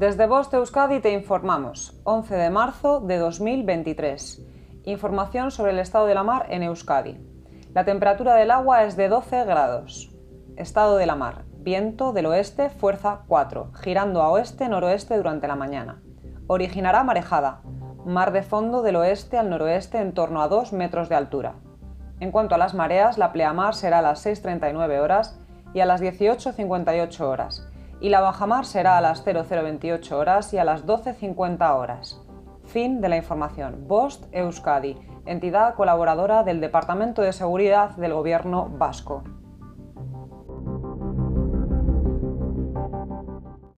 Desde Voz de Euskadi te informamos, 11 de marzo de 2023. Información sobre el estado de la mar en Euskadi. La temperatura del agua es de 12 grados. Estado de la mar. Viento del oeste, fuerza 4, girando a oeste-noroeste durante la mañana. Originará marejada. Mar de fondo del oeste al noroeste en torno a 2 metros de altura. En cuanto a las mareas, la pleamar será a las 6.39 horas y a las 18.58 horas, y la bajamar será a las 0028 horas y a las 12.50 horas. Fin de la información. Bost Euskadi, entidad colaboradora del Departamento de Seguridad del Gobierno Vasco.